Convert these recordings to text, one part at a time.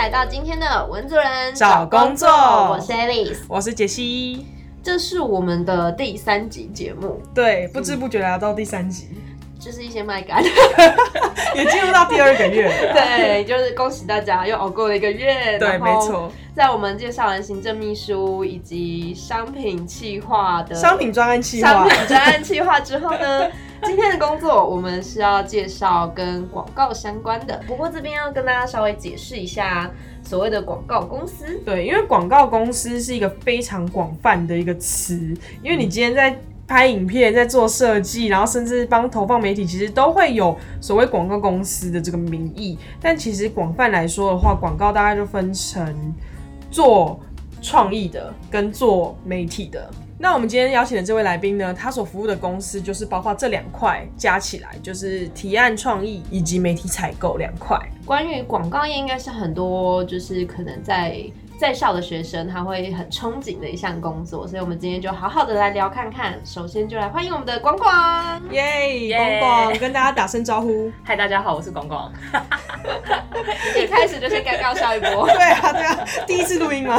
来到今天的文主人找工作我是 Alice，我是杰西。这是我们的第三集节目，对，不知不觉来到第三集，就是一些麦感，也进入到第二个月了。对，就是恭喜大家又熬过了一个月。对，没错。在我们介绍完行政秘书以及商品企划的商品专案计商，品专案计划之后呢，今天的工作我们是要介绍跟广告相关的。不过这边要跟大家稍微解释一下所谓的广告公司。对，因为广告公司是一个非常广泛的一个词，因为你今天在拍影片、在做设计，然后甚至帮投放媒体，其实都会有所谓广告公司的这个名义。但其实广泛来说的话，广告大概就分成做创意的跟做媒体的。那我们今天邀请的这位来宾呢，他所服务的公司就是包括这两块加起来，就是提案创意以及媒体采购两块。关于广告业，应该是很多就是可能在在校的学生他会很憧憬的一项工作，所以我们今天就好好的来聊看看。首先就来欢迎我们的广广，耶，耶广广跟大家打声招呼。嗨，大家好，我是广广。一开始就先尴尬笑一波。对啊，对啊，第一次录音吗？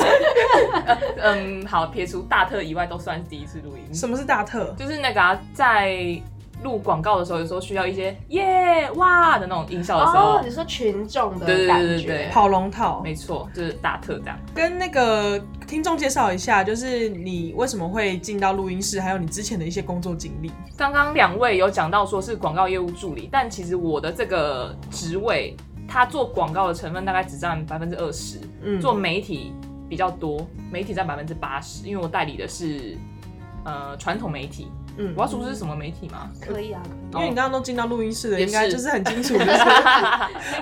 嗯，好，撇除大特以外，都算是第一次录音。什么是大特？就是那个、啊、在录广告的时候，有时候需要一些耶哇的那种音效的时候，哦，你说群众的对对感觉，对对对跑龙套。没错，就是大特这样。跟那个听众介绍一下，就是你为什么会进到录音室，还有你之前的一些工作经历。刚刚两位有讲到说是广告业务助理，但其实我的这个职位，他做广告的成分大概只占百分之二十，嗯做媒体比较多，媒体占百分之八十，因为我代理的是呃传统媒体。嗯我要说出是什么媒体吗？可以啊。因为你刚刚都进到录音室了，应该就是很清楚，就是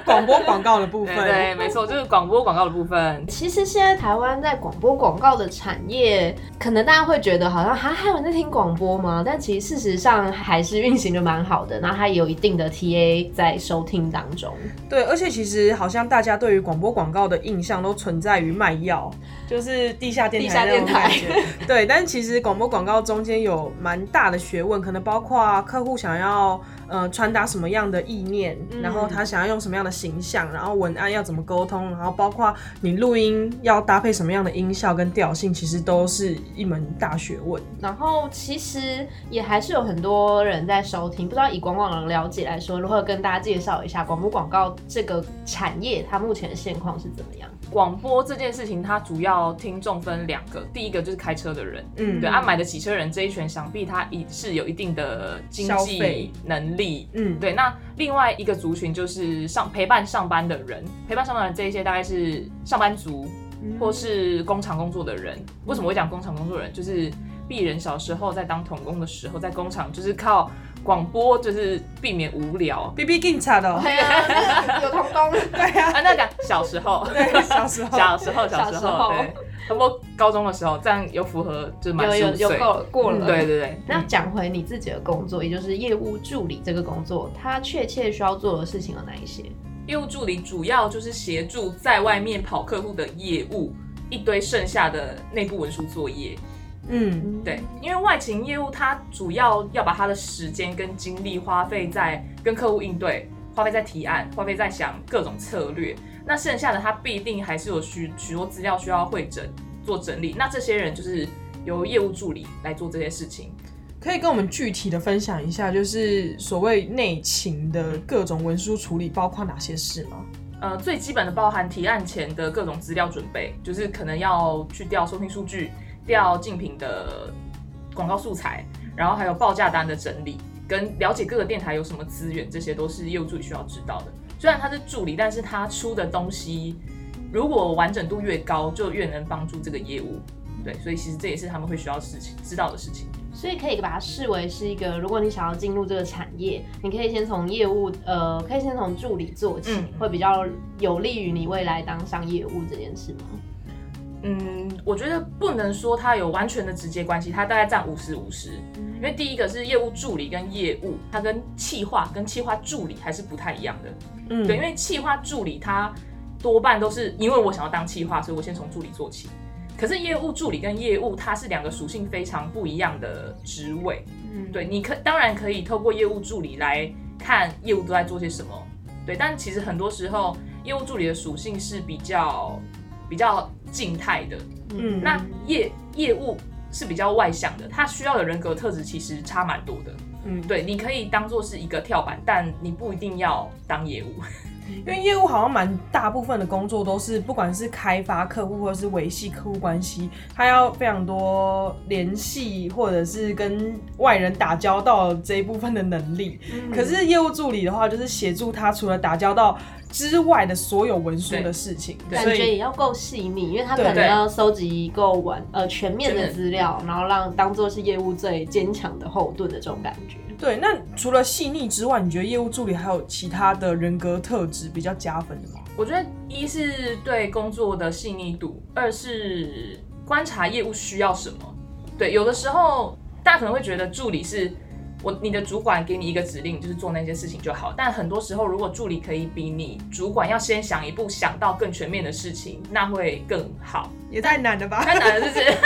广播广告的部分。对对，没错，就是广播广告的部分。其实现在台湾在广播广告的产业，可能大家会觉得好像还还有人在听广播吗？但其实事实上还是运行的蛮好的，那它也有一定的 TA 在收听当中。对，而且其实好像大家对于广播广告的印象都存在于卖药，就是地下电地下台那种电台感觉。对，但其实广播广告中间有蛮大的学问，可能包括客户想要呃传达什么样的意念，嗯然后他想要用什么样的形象，然后文案要怎么沟通，然后包括你录音要搭配什么样的音效跟调性，其实都是一门大学问。然后其实也还是有很多人在收听，不知道以广广的了解来说，如何跟大家介绍一下广播广告这个产业它目前的现况是怎么样？广播这件事情，它主要听众分两个，第一个就是开车的人，嗯，对，啊，买得起车人这一群，想必他一是有一定的经济能力。嗯，对，那另外一个族群就是上陪伴上班的人，陪伴上班的人这一些大概是上班族或是工厂工作的人。为什么会讲工厂工作人？就是鄙人小时候在当童工的时候，在工厂就是靠广播，就是避免无聊。B B 警察的哦，对啊，有童工，对啊，啊，那讲小时候，对，小时候，小时候，小时候候，对，差不多高中的时候，这样有符合就是满有有有过了过了。对对对。那讲回你自己的工作，也就是业务助理这个工作，它确切需要做的事情有哪一些？业务助理主要就是协助在外面跑客户的业务，一堆剩下的内部文书作业。嗯，对，因为外勤业务它主要要把他的时间跟精力花费在跟客户应对，花费在提案，花费在想各种策略。那剩下的他必定还是有许许多资料需要会诊做整理。那这些人就是由业务助理来做这些事情。可以跟我们具体的分享一下，就是所谓内勤的各种文书处理包括哪些事吗？呃，最基本的包含提案前的各种资料准备，就是可能要去调收听数据、调竞品的广告素材，然后还有报价单的整理，跟了解各个电台有什么资源，这些都是业务助理需要知道的。虽然他是助理，但是他出的东西如果完整度越高，就越能帮助这个业务。对，所以其实这也是他们会需要事情知道的事情。所以可以把它视为是一个，如果你想要进入这个产业，你可以先从业务，呃，可以先从助理做起，嗯会比较有利于你未来当上业务这件事吗？嗯，我觉得不能说它有完全的直接关系，它大概占五十五十。因为第一个是业务助理跟业务，它跟企划跟企划助理还是不太一样的。嗯，对，因为企划助理他多半都是因为我想要当企划，所以我先从助理做起。可是业务助理跟业务，它是两个属性非常不一样的职位。嗯，对，你可当然可以透过业务助理来看业务都在做些什么。对，但其实很多时候，业业务助理的属性是比较比较静态的，嗯那业业务是比较外向的，他需要的人格特质其实差蛮多的。嗯，对，你可以当做是一个跳板，但你不一定要当业务。因为业务好像蛮大部分的工作都是，不管是开发客户或者是维系客户关系，他要非常多联系或者是跟外人打交道这一部分的能力。可是业务助理的话，就是协助他除了打交道之外的所有文书的事情，感觉也要够细腻，因为他可能要收集够完呃全面的资料，然后让当做是业务最坚强的后盾的这种感觉。对。那除了细腻之外，你觉得业务助理还有其他的人格特质比较加分的吗？我觉得一是对工作的细腻度，二是观察业务需要什么。对，有的时候大家可能会觉得助理是我你的主管给你一个指令，就是做那些事情就好。但很多时候，如果助理可以比你主管要先想一步，想到更全面的事情，那会更好。也太难了吧！太难了，是不是？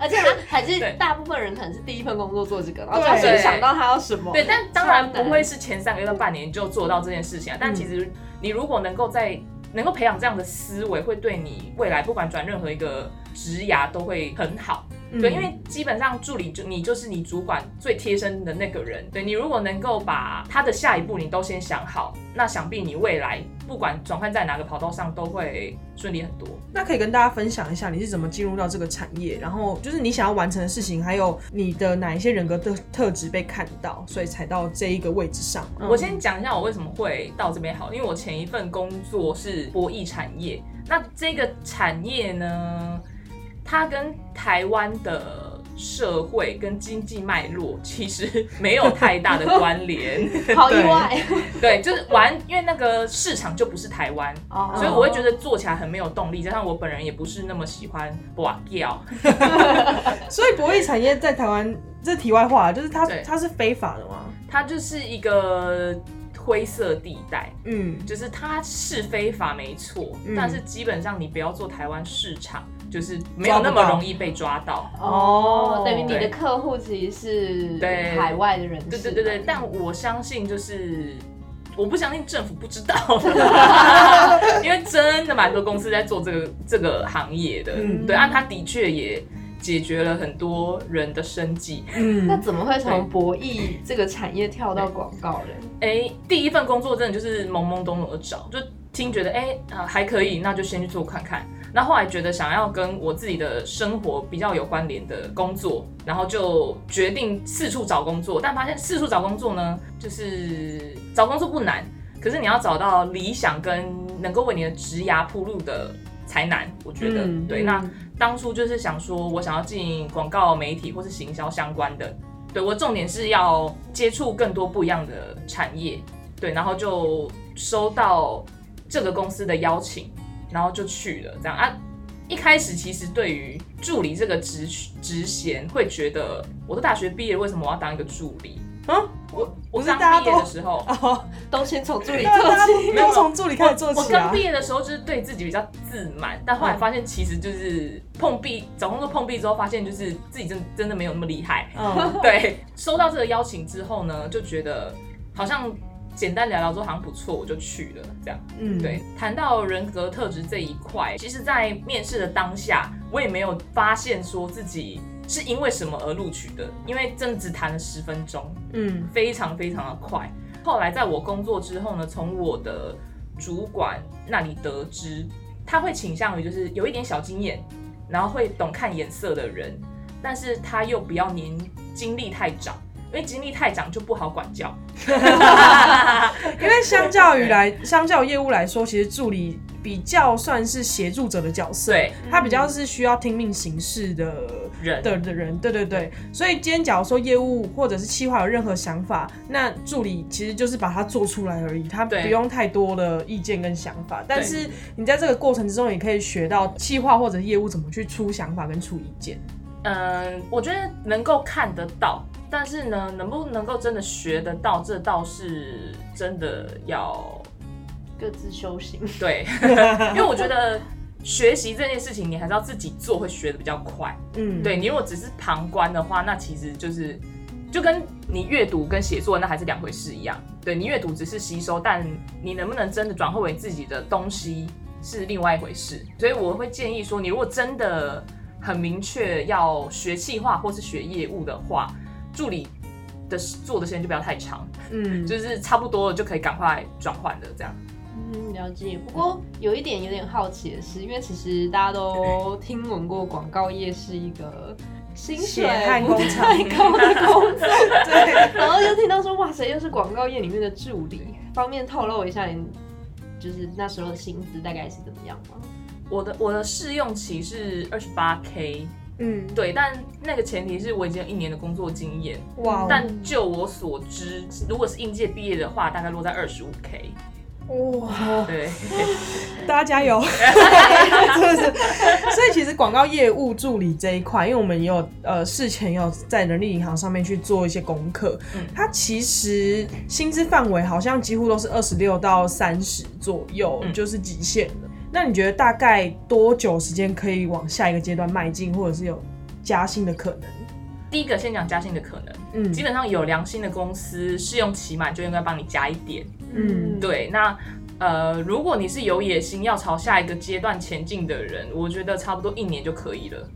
而且他还是大部分人可能是第一份工作做这个，然后先想到他要什么。对，但当然不会是前三个月到半年就做到这件事情啊。但其实你如果能够在能够培养这样的思维，会对你未来不管转任何一个职涯都会很好。嗯对，因为基本上助理就你就是你主管最贴身的那个人。对你如果能够把他的下一步你都先想好，那想必你未来不管转换在哪个跑道上都会顺利很多。那可以跟大家分享一下你是怎么进入到这个产业，然后就是你想要完成的事情，还有你的哪一些人格的特质被看到，所以才到这一个位置上。我先讲一下我为什么会到这边好，因为我前一份工作是博弈产业，那这个产业呢，它跟台湾的社会跟经济脉络其实没有太大的关联，好意外。对，就是玩，因为那个市场就不是台湾，哦。所以我会觉得做起来很没有动力，加上我本人也不是那么喜欢哇掉，所以博弈产业在台湾，这题外话，就是它它是非法的吗？它就是一个灰色地带。嗯，就是它是非法没错，嗯。但是基本上你不要做台湾市场，就是没有那么容易被抓到。哦，哦等于你的客户其实是对海外的人士。对对对对，但我相信就是。我不相信政府不知道，因为真的蛮多公司在做这个这个行业的，嗯对，啊，它的确也解决了很多人的生计。嗯那嗯，怎么会从博弈这个产业跳到广告呢？哎，第一份工作真的就是懵懵懂懂的找，就听觉得哎啊、还可以，那就先去做看看。那后来觉得想要跟我自己的生活比较有关联的工作，然后就决定四处找工作。但发现四处找工作呢，就是找工作不难，可是你要找到理想跟能够为你的职涯铺路的才难。我觉得，嗯对。那当初就是想说，我想要进广告媒体或是行销相关的，对我重点是要接触更多不一样的产业，对，然后就收到这个公司的邀请，然后就去了，这样啊。一开始其实对于助理这个职职衔，会觉得我都大学毕业，为什么我要当一个助理？嗯，我我不是刚大家都毕业的时候，哦，都先从助理做起。没有从助理开始做我起啊刚毕。业的时候就是对自己比较自满，但后来发现其实就是碰壁，找工作碰壁之后，发现就是自己真真的没有那么厉害。嗯，对，收到这个邀请之后呢，就觉得好像简单聊聊说好像不错，我就去了。这样，嗯，对，谈到人格特质这一块，其实，在面试的当下，我也没有发现说自己是因为什么而录取的，因为真的只谈了十分钟，嗯非常非常的快。后来在我工作之后呢，从我的主管那里得知，他会倾向于就是有一点小经验，然后会懂看眼色的人，但是他又不要年经历太长，因为经历太长就不好管教。因为相较于来，相较业务来说，其实助理比较算是协助者的角色，对，他比较是需要听命行事的人的的人，对对对。所以今天假如说业务或者是企划有任何想法，那助理其实就是把它做出来而已，他不用太多的意见跟想法。但是你在这个过程之中，也可以学到企划或者业务怎么去出想法跟出意见。嗯，我觉得能够看得到，但是呢，能不能够真的学得到，这倒是真的要各自修行。对，因为我觉得学习这件事情，你还是要自己做，会学的比较快。嗯，对你如果只是旁观的话，那其实就是就跟你阅读跟写作那还是两回事一样。对你阅读只是吸收，但你能不能真的转化为自己的东西是另外一回事。所以我会建议说，你如果真的很明确要学企划或是学业务的话，助理的做的时间就不要太长，嗯，就是差不多了就可以赶快转换的这样。嗯，了解。不过有一点有点好奇的是，因为其实大家都听闻过广告业是一个薪水不太高的工作，对，然后就听到说，哇塞，又是广告业里面的助理，方便透露一下你就是那时候的薪资大概是怎么样吗？我的我的试用期是二十八 K，嗯，对，但那个前提是我已经有一年的工作经验。哇哦，但就我所知，如果是应届毕业的话，大概落在二十五 K。哇，对，大家加油，真的是。所以其实广告业务助理这一块，因为我们也有呃事前有在人力银行上面去做一些功课，嗯它其实薪资范围好像几乎都是二十六到三十左右，嗯就是极限了。那你觉得大概多久时间可以往下一个阶段迈进，或者是有加薪的可能？第一个先讲加薪的可能，嗯基本上有良心的公司试用期满就应该帮你加一点。嗯对，那呃，如果你是有野心要朝下一个阶段前进的人，我觉得差不多一年就可以了。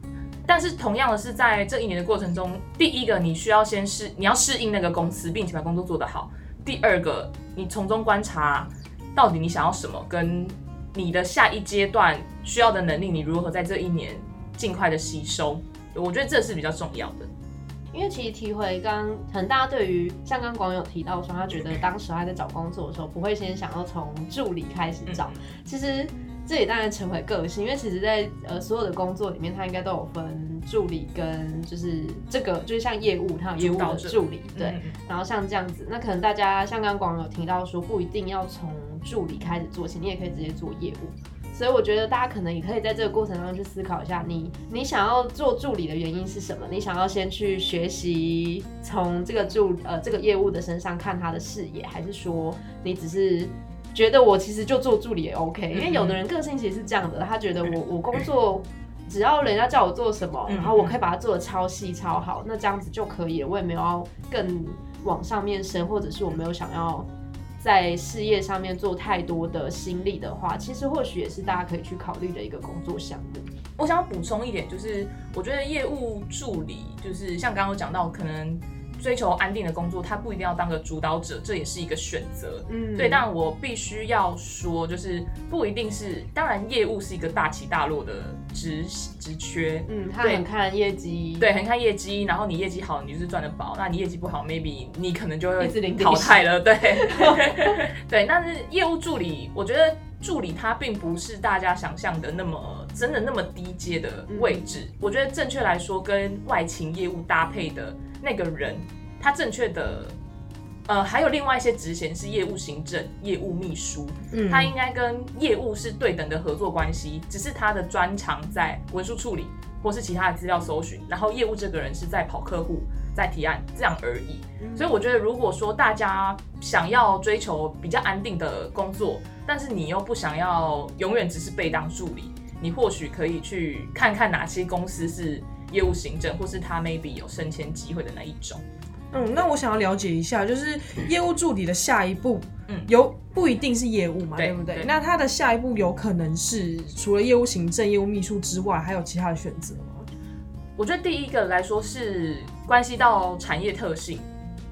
但是同样的是，在这一年的过程中，第一个你需要先适，你要适应那个公司，并且把工作做得好。第二个，你从中观察到底你想要什么，跟你的下一阶段需要的能力，你如何在这一年尽快的吸收。我觉得这是比较重要的。因为其实提回刚，可能大家对于像刚广友提到说，他觉得当时他在找工作的时候，不会先想要从助理开始找。其实这也当然成为个性，因为其实在，呃所有的工作里面，他应该都有分助理跟就是这个就是像业务，他有业务助理，对。嗯然后像这样子，那可能大家像刚刚广有提到说，不一定要从助理开始做起，你也可以直接做业务。所以我觉得大家可能也可以在这个过程当中去思考一下你，你想要做助理的原因是什么？你想要先去学习从这个助呃这个业务的身上看他的视野，还是说你只是觉得我其实就做助理也 OK？因为有的人个性其实是这样的，他觉得我我工作只要人家叫我做什么，嗯然后我可以把它做的超细超好，那这样子就可以了。我也没有要更往上面升，或者是我没有想要在事业上面做太多的心力的话，其实或许也是大家可以去考虑的一个工作项目。我想要补充一点，就是我觉得业务助理，就是像刚刚有讲到，可能追求安定的工作，他不一定要当个主导者，这也是一个选择。嗯对，但我必须要说，就是不一定是，当然业务是一个大起大落的职职缺，嗯，他对很看业绩，对，很看业绩，然后你业绩好，你就是赚的饱；那你业绩不好，maybe 你可能就会淘汰了。对，对。但是业务助理，我觉得助理他并不是大家想象的那么真的那么低阶的位置。我觉得正确来说，跟外勤业务搭配的那个人，他正确的。呃，还有另外一些职衔是业务行政、业务秘书，嗯他应该跟业务是对等的合作关系，只是他的专长在文书处理或是其他的资料搜寻，然后业务这个人是在跑客户、在提案这样而已。所以我觉得，如果说大家想要追求比较安定的工作，但是你又不想要永远只是被当助理，你或许可以去看看哪些公司是业务行政，或是他 maybe 有升迁机会的那一种。嗯，那我想要了解一下，就是业务助理的下一步，嗯有不一定是业务嘛，对对不对？对那他的下一步有可能是除了业务行政、业务秘书之外，还有其他的选择吗？我觉得第一个来说是关系到产业特性，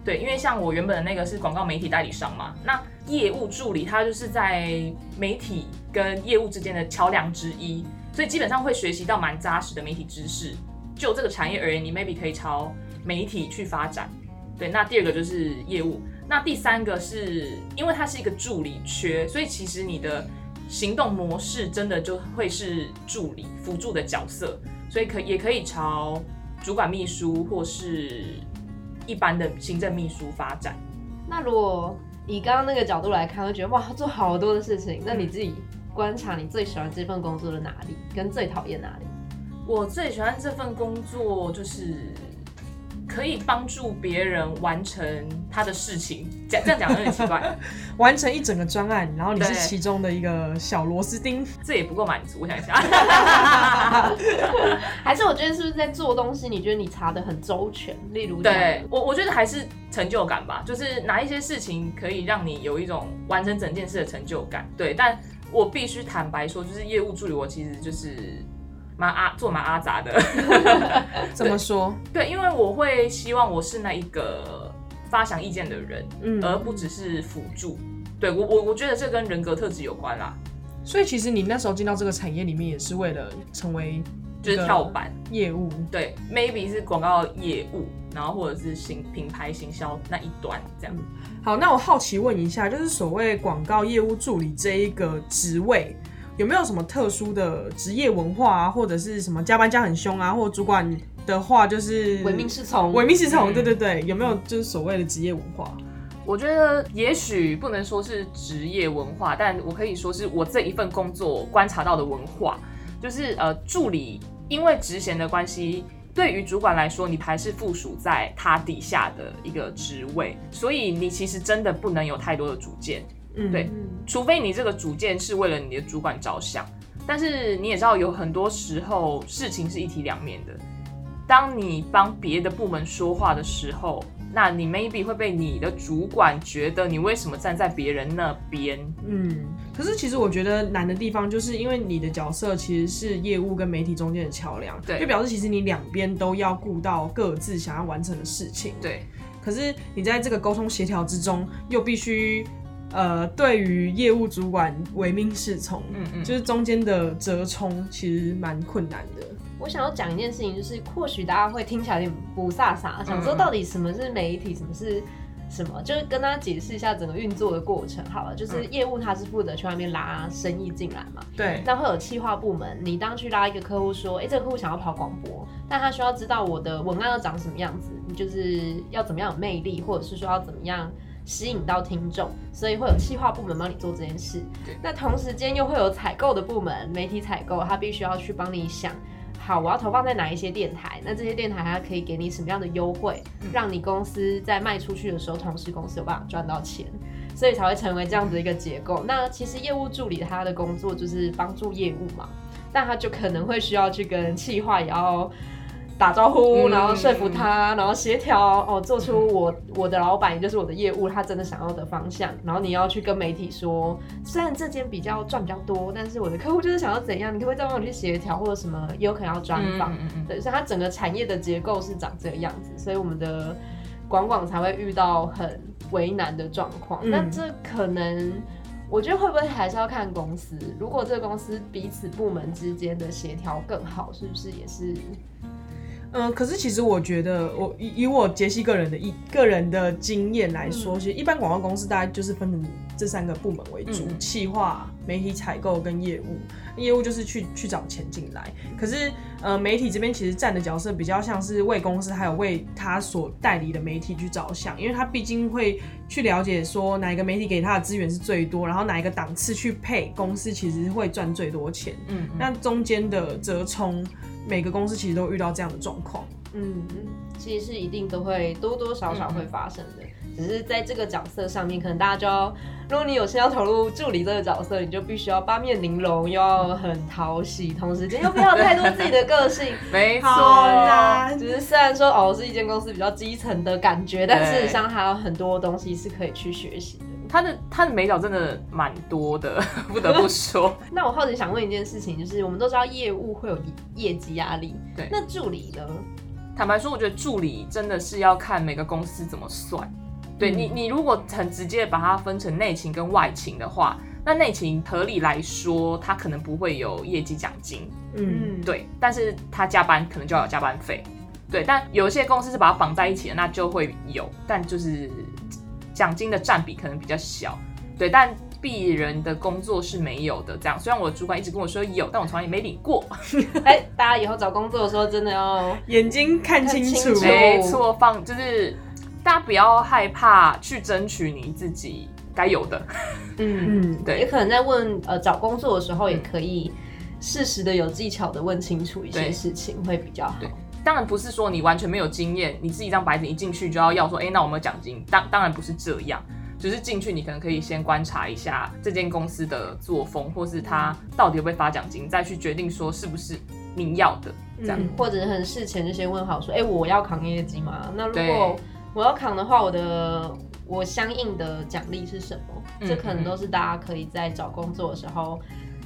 对，因为像我原本的那个是广告媒体代理商嘛，那业务助理他就是在媒体跟业务之间的桥梁之一，所以基本上会学习到蛮扎实的媒体知识。就这个产业而言，你 maybe 可以朝媒体去发展。对，那第二个就是业务，那第三个是因为它是一个助理缺，所以其实你的行动模式真的就会是助理辅助的角色，所以可也可以朝主管秘书或是一般的行政秘书发展。那如果以刚刚那个角度来看，会觉得哇，做好多的事情。那你自己观察，你最喜欢这份工作的哪里，跟最讨厌哪里？我最喜欢这份工作就是可以帮助别人完成他的事情。讲这样讲有点奇怪，完成一整个专案，然后你是其中的一个小螺丝钉。这也不够满足。我想一下，还是我觉得是不是在做东西，你觉得你查的很周全？例如讲对我我觉得还是成就感吧，就是哪一些事情可以让你有一种完成整件事的成就感。对，但我必须坦白说，就是业务助理，我其实就是蛮阿做蛮阿杂的。怎么说？对，因为我会希望我是那一个发想意见的人，嗯而不只是辅助。对我我我觉得这跟人格特质有关啦，所以其实你那时候进到这个产业里面，也是为了成为就是跳板。业务。对，maybe 是广告业务，然后或者是行品牌行销那一端这样。好，那我好奇问一下，就是所谓广告业务助理这一个职位，有没有什么特殊的职业文化啊，或者是什么加班加很凶啊，或者主管的话就是唯命是从，唯命是从，嗯对对对，有没有就是所谓的职业文化？我觉得也许不能说是职业文化，但我可以说是我这一份工作观察到的文化，就是呃助理因为职衔的关系。对于主管来说，你还是附属在他底下的一个职位，所以你其实真的不能有太多的主见，嗯，对嗯除非你这个主见是为了你的主管着想。但是你也知道，有很多时候事情是一体两面的。当你帮别的部门说话的时候，那你 maybe 会被你的主管觉得你为什么站在别人那边？嗯，可是其实我觉得难的地方，就是因为你的角色其实是业务跟媒体中间的桥梁，对就表示其实你两边都要顾到各自想要完成的事情。对，可是你在这个沟通协调之中，又必须呃对于业务主管唯命是从，嗯嗯，就是中间的折冲其实蛮困难的。我想要讲一件事情，就是或许大家会听起来有点不飒飒，想说嗯到底什么是媒体，什么是什么，就是跟大家解释一下整个运作的过程好了。就是业务它是负责去外面拉生意进来嘛，对，那会有企划部门，你当去拉一个客户说，哎、这个客户想要跑广播，但他需要知道我的文案要长什么样子，你就是要怎么样有魅力，或者是说要怎么样吸引到听众，所以会有企划部门帮你做这件事。那同时间又会有采购的部门，媒体采购，他必须要去帮你想。好，我要投放在哪一些电台？那这些电台它可以给你什么样的优惠，让你公司在卖出去的时候，同时公司有办法赚到钱，所以才会成为这样子的一个结构。那其实业务助理他的工作就是帮助业务嘛，但他就可能会需要去跟企划也要打招呼，嗯然后说服他，然后协调哦，做出我我的老板也就是我的业务他真的想要的方向。然后你要去跟媒体说，虽然这间比较赚比较多，但是我的客户就是想要怎样，你可不可以再帮我去协调，或者什么也有可能要专访。对，所以它整个产业的结构是长这个样子，所以我们的广广才会遇到很为难的状况。嗯那这可能，我觉得会不会还是要看公司？如果这个公司彼此部门之间的协调更好，是不是也是？嗯、可是其实我觉得，我以以我杰西个人的一个人的经验来说，嗯其实一般广告公司大概就是分成这三个部门为主：嗯企划、媒体采购跟业务。业务就是去去找钱进来，可是呃，媒体这边其实站的角色比较像是为公司还有为他所代理的媒体去着想，因为他毕竟会去了解说哪一个媒体给他的资源是最多，然后哪一个档次去配公司其实会赚最多钱。嗯嗯，那中间的折冲，每个公司其实都遇到这样的状况。嗯，其实是一定都会多多少少会发生的，只是在这个角色上面，可能大家就要，如果你有心要投入助理这个角色，你就必须要八面玲珑，又要很讨喜，同时间又不要太多自己的个性。没错，好难只是虽然说哦是一间公司比较基层的感觉，但对事实上还有很多东西是可以去学习的。他的他的美角真的蛮多的，不得不说。那我好奇想问一件事情，就是我们都知道业务会有业绩压力，对那助理呢？坦白说，我觉得助理真的是要看每个公司怎么算。对嗯你，你如果很直接地把它分成内勤跟外勤的话，那内勤合理来说，它可能不会有业绩奖金，嗯，对，但是他加班可能就要有加班费，对，但有一些公司是把它绑在一起的，那就会有，但就是奖金的占比可能比较小，对，但鄙人的工作是没有的，这样，虽然我的主管一直跟我说有，但我从来也没领过，哎、大家以后找工作的时候真的要眼睛看清楚。看清。楚。没错，放就是大家不要害怕去争取你自己该有的，嗯。嗯，对。也可能在问呃找工作的时候，也可以适时的有技巧的问清楚一些事情，会比较好。对。当然不是说你完全没有经验，你自己一张白纸一进去就要要说，哎、那我们有奖金。当当然不是这样，只是进去你可能可以先观察一下这间公司的作风，或是他到底有没有发奖金，再去决定说是不是你要的这样。嗯或者很事前就先问好说，哎、我要扛业绩吗？那如果我要扛的话，我的我相应的奖励是什么？嗯这可能都是大家可以在找工作的时候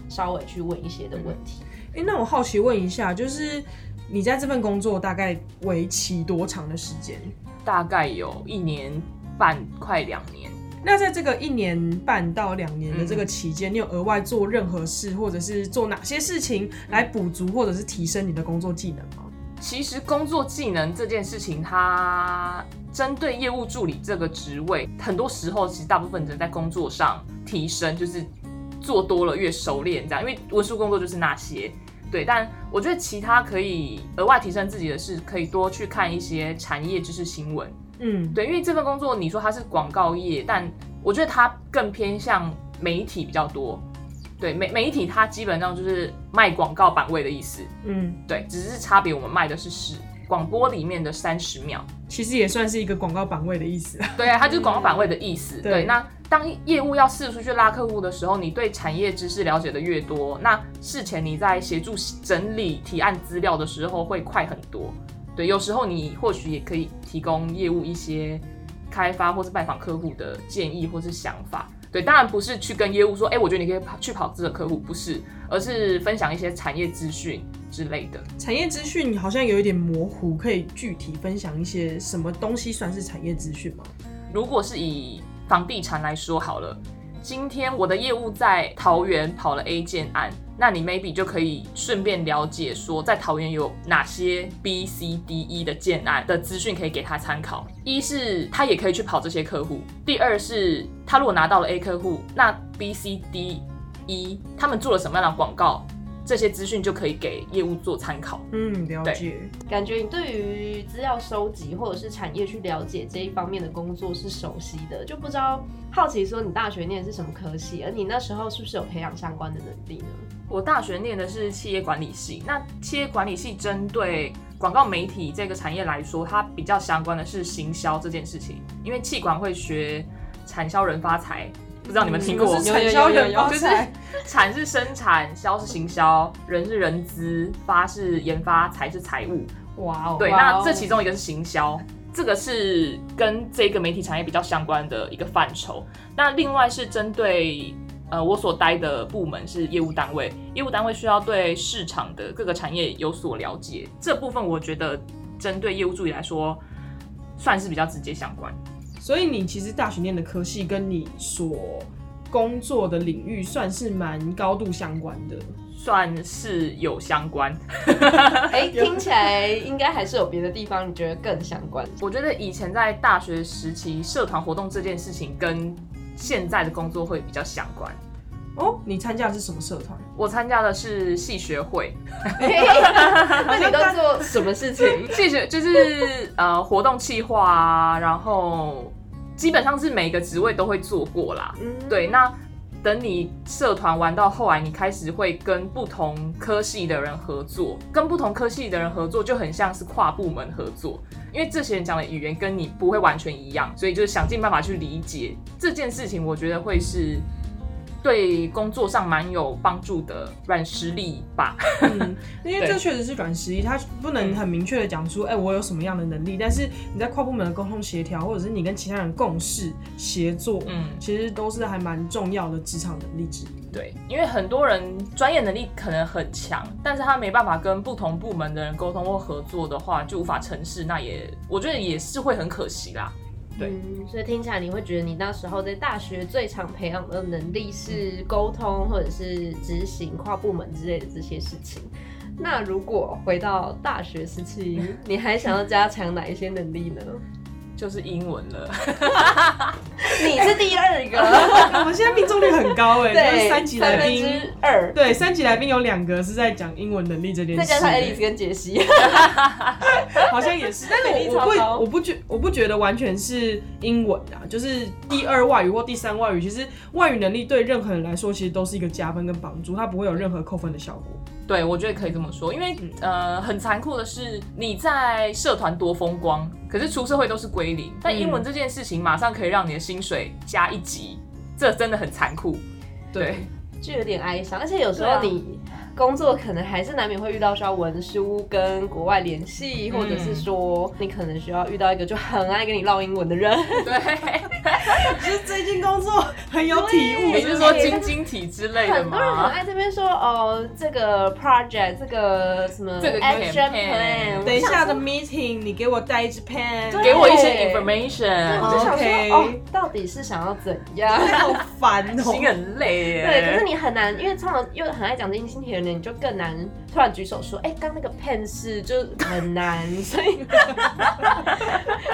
稍微去问一些的问题。哎、那我好奇问一下，就是你在这份工作大概为期多长的时间？大概有一年半，快两年。那在这个一年半到两年的这个嗯期间，你有额外做任何事，或者是做哪些事情来补足或者是提升你的工作技能吗？其实工作技能这件事情，它针对业务助理这个职位，很多时候其实大部分人在工作上提升，就是做多了越熟练这样。因为文书工作就是那些，对。但我觉得其他可以额外提升自己的是，可以多去看一些产业知识新闻。嗯，对，因为这份工作你说它是广告业，但我觉得它更偏向媒体比较多。对，媒媒体它基本上就是卖广告版位的意思。嗯，对，只是差别我们卖的是十广播里面的三十秒，其实也算是一个广告版位的意思。对，它就是广告版位的意思。对对，那当业务要四处去拉客户的时候，你对产业知识了解的越多，那事前你在协助整理提案资料的时候会快很多。对，有时候你或许也可以提供业务一些开发或是拜访客户的建议或是想法。对，当然不是去跟业务说，哎、我觉得你可以跑去跑这个客户，不是，而是分享一些产业资讯之类的。产业资讯好像有一点模糊，可以具体分享一些什么东西算是产业资讯吗？如果是以房地产来说好了，今天我的业务在桃园跑了 A 建案，那你 maybe 就可以顺便了解说，在桃园有哪些 B、C、D、E 的建案的资讯可以给他参考。一是他也可以去跑这些客户，第二是他如果拿到了 A 客户，那 B、C、D、E 他们做了什么样的广告，这些资讯就可以给业务做参考。嗯，了解。感觉你对于资料收集或者是产业去了解这一方面的工作是熟悉的，就不知道好奇说你大学念的是什么科系，而你那时候是不是有培养相关的能力呢？我大学念的是企业管理系，那企业管理系针对广告媒体这个产业来说，它比较相关的是行销这件事情，因为企管会学产销人发财，不知道你们听过？什么是产销人发就是？产是生产，销是行销，人是人资，发是研发，财是财务。哇哦，对，那这其中一个是行销，这个是跟这个媒体产业比较相关的一个范畴。那另外是针对呃我所待的部门是业务单位，业务单位需要对市场的各个产业有所了解，这部分我觉得针对业务助理来说算是比较直接相关。所以你其实大学念的科系跟你所工作的领域算是蛮高度相关的。算是有相关，哎、听起来应该还是有别的地方你觉得更相关。我觉得以前在大学时期社团活动这件事情跟现在的工作会比较相关。哦，你参加的是什么社团？我参加的是系学会，那你 都做什么事情？系学就是呃活动企划啊，然后基本上是每个职位都会做过啦。嗯，对，那等你社团玩到后来，你开始会跟不同科系的人合作，跟不同科系的人合作就很像是跨部门合作，因为这些人讲的语言跟你不会完全一样，所以就是想尽办法去理解这件事情，我觉得会是。对工作上蛮有帮助的软实力吧，嗯，因为 这确实是软实力，它不能很明确的讲出，哎、我有什么样的能力，但是你在跨部门的沟通协调，或者是你跟其他人共事协作，嗯，其实都是还蛮重要的职场能力之一。对，因为很多人专业能力可能很强，但是他没办法跟不同部门的人沟通或合作的话，就无法成事，那也我觉得也是会很可惜啦。对嗯，所以听起来你会觉得你那时候在大学最常培养的能力是沟通或者是执行跨部门之类的这些事情。那如果回到大学时期，你还想要加强哪一些能力呢？就是英文了，你是第二个，我们现在命中率很高哎、就是对，三级来宾，之二，对，三级来宾有两个是在讲英文能力这件事，再加上 Alice 跟杰西，好像也是，但是我我不觉我不觉得完全是英文啊，就是第二外语或第三外语，其实外语能力对任何人来说其实都是一个加分跟帮助，它不会有任何扣分的效果。对，我觉得可以这么说，因为、嗯呃，很残酷的是，你在社团多风光，可是出社会都是归零。但英文这件事情，马上可以让你的薪水加一级，这真的很残酷。对，就有点哀伤，而且有时候你工作可能还是难免会遇到需要文书跟国外联系，或者是说你可能需要遇到一个就很爱跟你唠英文的人。对，就是最近工作很有体悟，你对是说晶晶体之类的很多人很？爱这边说哦，这个 project 这个什么这个 action plan，等一下的 meeting，你给我带一支 pen，给我一些 information，就想说哦，到底是想要怎样？好烦哦。心很累耶。对，可是你很难，因为通常又很爱讲晶晶体的，你就更难突然举手说，哎、刚那个 pen 是就很难，所以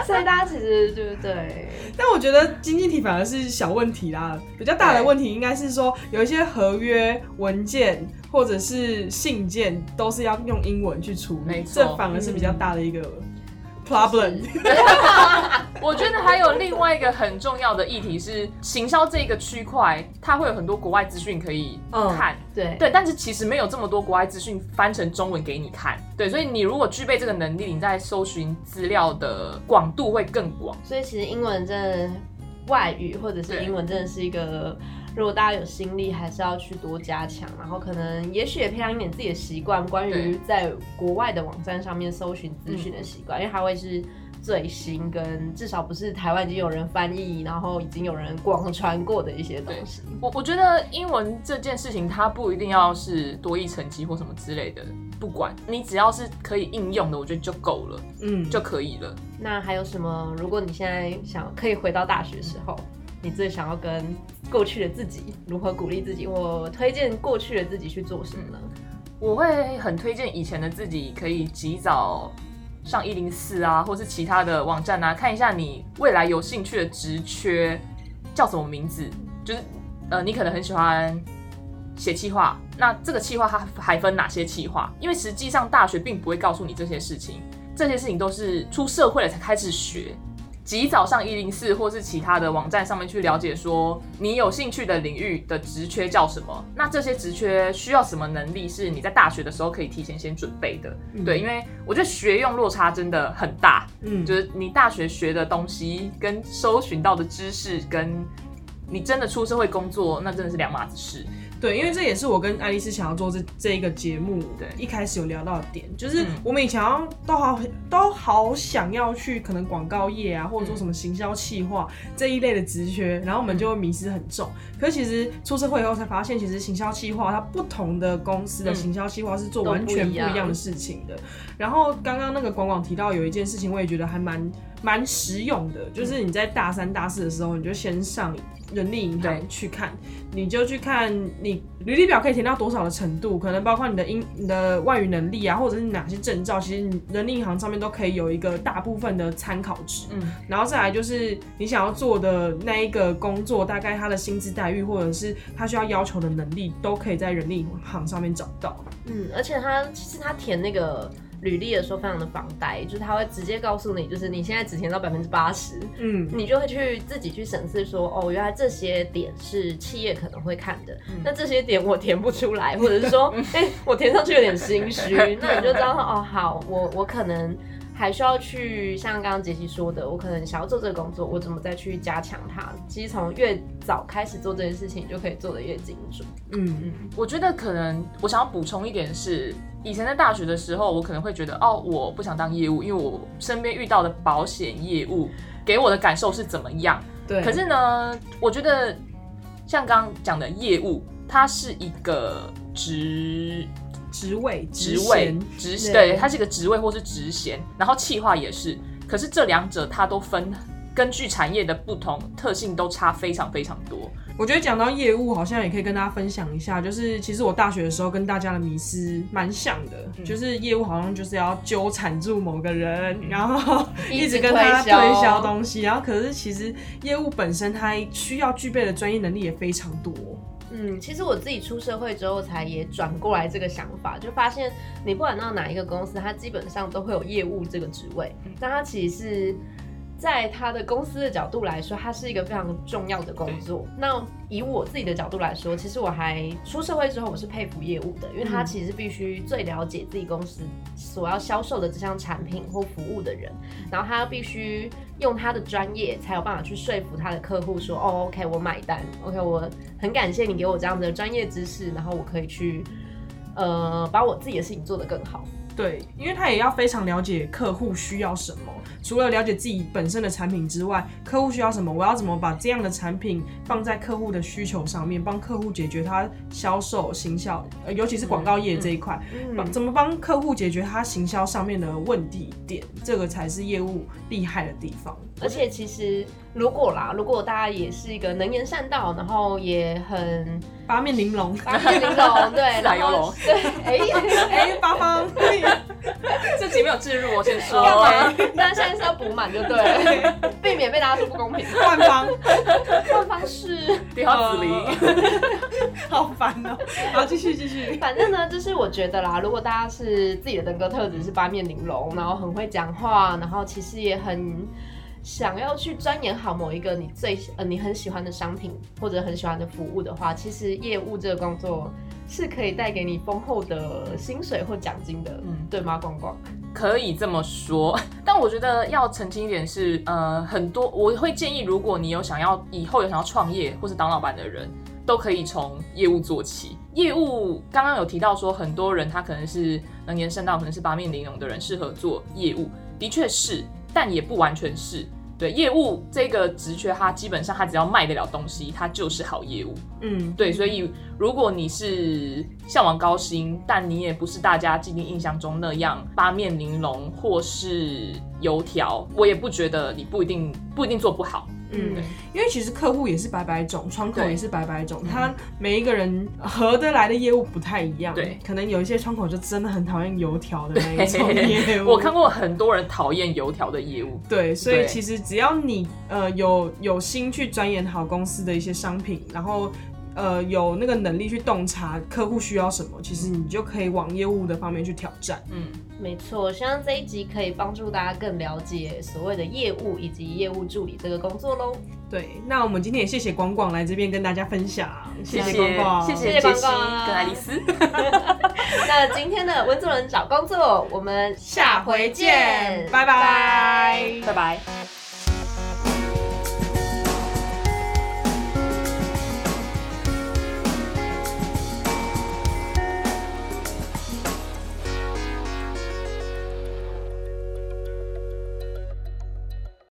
所以大家其实对不对？但我觉得经济体反而是小问题啦，比较大的问题应该是说有一些合约文件或者是信件都是要用英文去处理，这反而是比较大的一个 problem。我觉得还有另外一个很重要的议题是，行销这个区块，它会有很多国外资讯可以看。对对，但是其实没有这么多国外资讯翻成中文给你看。对，所以你如果具备这个能力，你在搜寻资料的广度会更广。所以其实英文真的外语或者是英文真的是一个。如果大家有心力，还是要去多加强，然后可能也许也培养一点自己的习惯，关于在国外的网站上面搜寻资讯的习惯，因为它会是最新跟至少不是台湾已经有人翻译，然后已经有人广传过的一些东西。我我觉得英文这件事情，它不一定要是多译成绩或什么之类的，不管你只要是可以应用的，我觉得就够了，嗯，就可以了。那还有什么？如果你现在想可以回到大学时候，你最想要跟过去的自己如何鼓励自己，或推荐过去的自己去做什么呢？我会很推荐以前的自己可以及早上一零四啊，或是其他的网站啊，看一下你未来有兴趣的职缺叫什么名字，就是呃，你可能很喜欢写企划，那这个企划它还分哪些企划？因为实际上大学并不会告诉你这些事情，这些事情都是出社会了才开始学。及早上一零四或是其他的网站上面去了解，说你有兴趣的领域的职缺叫什么？那这些职缺需要什么能力？是你在大学的时候可以提前先准备的。对，因为我觉得学用落差真的很大，嗯，就是你大学学的东西跟搜寻到的知识，跟你真的出社会工作，那真的是两码子事。对，因为这也是我跟爱丽丝想要做这这一个节目，对。一开始有聊到的点，就是嗯。我们以前都好都好想要去可能广告业啊，或者说嗯什么行销企划这一类的职缺，然后我们就会迷失很重。可是其实出社会以后才发现，其实行销企划它不同的公司的嗯。行销企划是做完全不一样的事情的。然后刚刚那个广广提到有一件事情，我也觉得还蛮蛮实用的，就是你在大三大四的时候，你就先上人力银行去看，你就去看你履历表可以填到多少的程度，可能包括你的英、你的外语能力啊，或者是哪些证照，其实你人力银行上面都可以有一个大部分的参考值。嗯，然后再来就是你想要做的那一个工作，大概他的薪资待遇或者是他需要要求的能力，都可以在人力银行上面找到。嗯，而且他其实他填那个履历的时候非常的防呆，就是他会直接告诉你，就是你现在只填到百分之八十，嗯，你就会去自己去审视说，哦，原来这些点是企业可能会看的，那这些点我填不出来，或者是说，哎、我填上去有点心虚，那你就知道，哦，好，我我可能还需要去像刚刚杰西说的，我可能想要做这个工作，我怎么再去加强它？其实从越早开始做这件事情，就可以做得越精准。嗯，我觉得可能我想要补充一点是，以前在大学的时候，我可能会觉得哦，我不想当业务，因为我身边遇到的保险业务给我的感受是怎么样。对。可是呢，我觉得像刚刚讲的业务，它是一个职职位、职位衔职对对，它是一个职位或是职衔，然后企划也是。可是这两者它都分根据产业的不同特性都差非常非常多。我觉得讲到业务，好像也可以跟大家分享一下，就是其实我大学的时候跟大家的迷思蛮像的，嗯就是业务好像就是要纠缠住某个人，然后一直跟他推销东西，然后可是其实业务本身它需要具备的专业能力也非常多。嗯，其实我自己出社会之后，才也转过来这个想法，就发现你不管到哪一个公司，它基本上都会有业务这个职位，那它其实是在他的公司的角度来说，它是一个非常重要的工作。那以我自己的角度来说，其实我还出社会之后，我是佩服业务的，因为他其实必须最了解自己公司所要销售的这项产品或服务的人，然后他必须用他的专业才有办法去说服他的客户说，哦，OK，我买单，OK，我很感谢你给我这样的专业知识，然后我可以去呃把我自己的事情做得更好。对，因为他也要非常了解客户需要什么，除了了解自己本身的产品之外，客户需要什么，我要怎么把这样的产品放在客户的需求上面，帮客户解决他销售、行销，呃，尤其是广告业这一块，帮、怎么帮客户解决他行销上面的问题点，这个才是业务厉害的地方。而且其实如果啦，如果大家也是一个能言善道，然后也很八面玲珑，八面玲珑，对，四海游龙，对，哎 哎，八方，这集没有置入，我先说。，OK，那现在是要补满就对了，避免被大家说不公平。万方，换方是，第二子林，好烦哦、好，继续继续。反正呢，就是我觉得啦，如果大家是自己的人格特质是八面玲珑，然后很会讲话，然后其实也很想要去钻研好某一个你最呃你很喜欢的商品或者很喜欢的服务的话，其实业务这个工作是可以带给你丰厚的薪水或奖金的，嗯嗯，对吗？光光，可以这么说，但我觉得要澄清一点是，呃，很多我会建议，如果你有想要以后有想要创业或是当老板的人，都可以从业务做起。业务刚刚有提到说，很多人他可能是能延伸到，可能是八面玲珑的人，适合做业务，的确是，但也不完全是。对业务这个职缺，它基本上它只要卖得了东西，它就是好业务。嗯，对，所以如果你是向往高薪，但你也不是大家既定印象中那样八面玲珑或是油条，我也不觉得你不一定不一定做不好。嗯，因为其实客户也是百百种，窗口也是百百种，他每一个人合得来的业务不太一样。对，可能有一些窗口就真的很讨厌油条的那一种业务。我看过很多人讨厌油条的业务，对，所以其实只要你呃有有心去钻研好公司的一些商品，然后呃有那个能力去洞察客户需要什么，其实你就可以往业务的方面去挑战。嗯，没错，希望这一集可以帮助大家更了解所谓的业务以及业务助理这个工作喽。对，那我们今天也谢谢广广来这边跟大家分享，谢谢广广，谢谢广广跟爱丽丝，那今天的温州人找工作，我们下回见，拜拜。拜拜。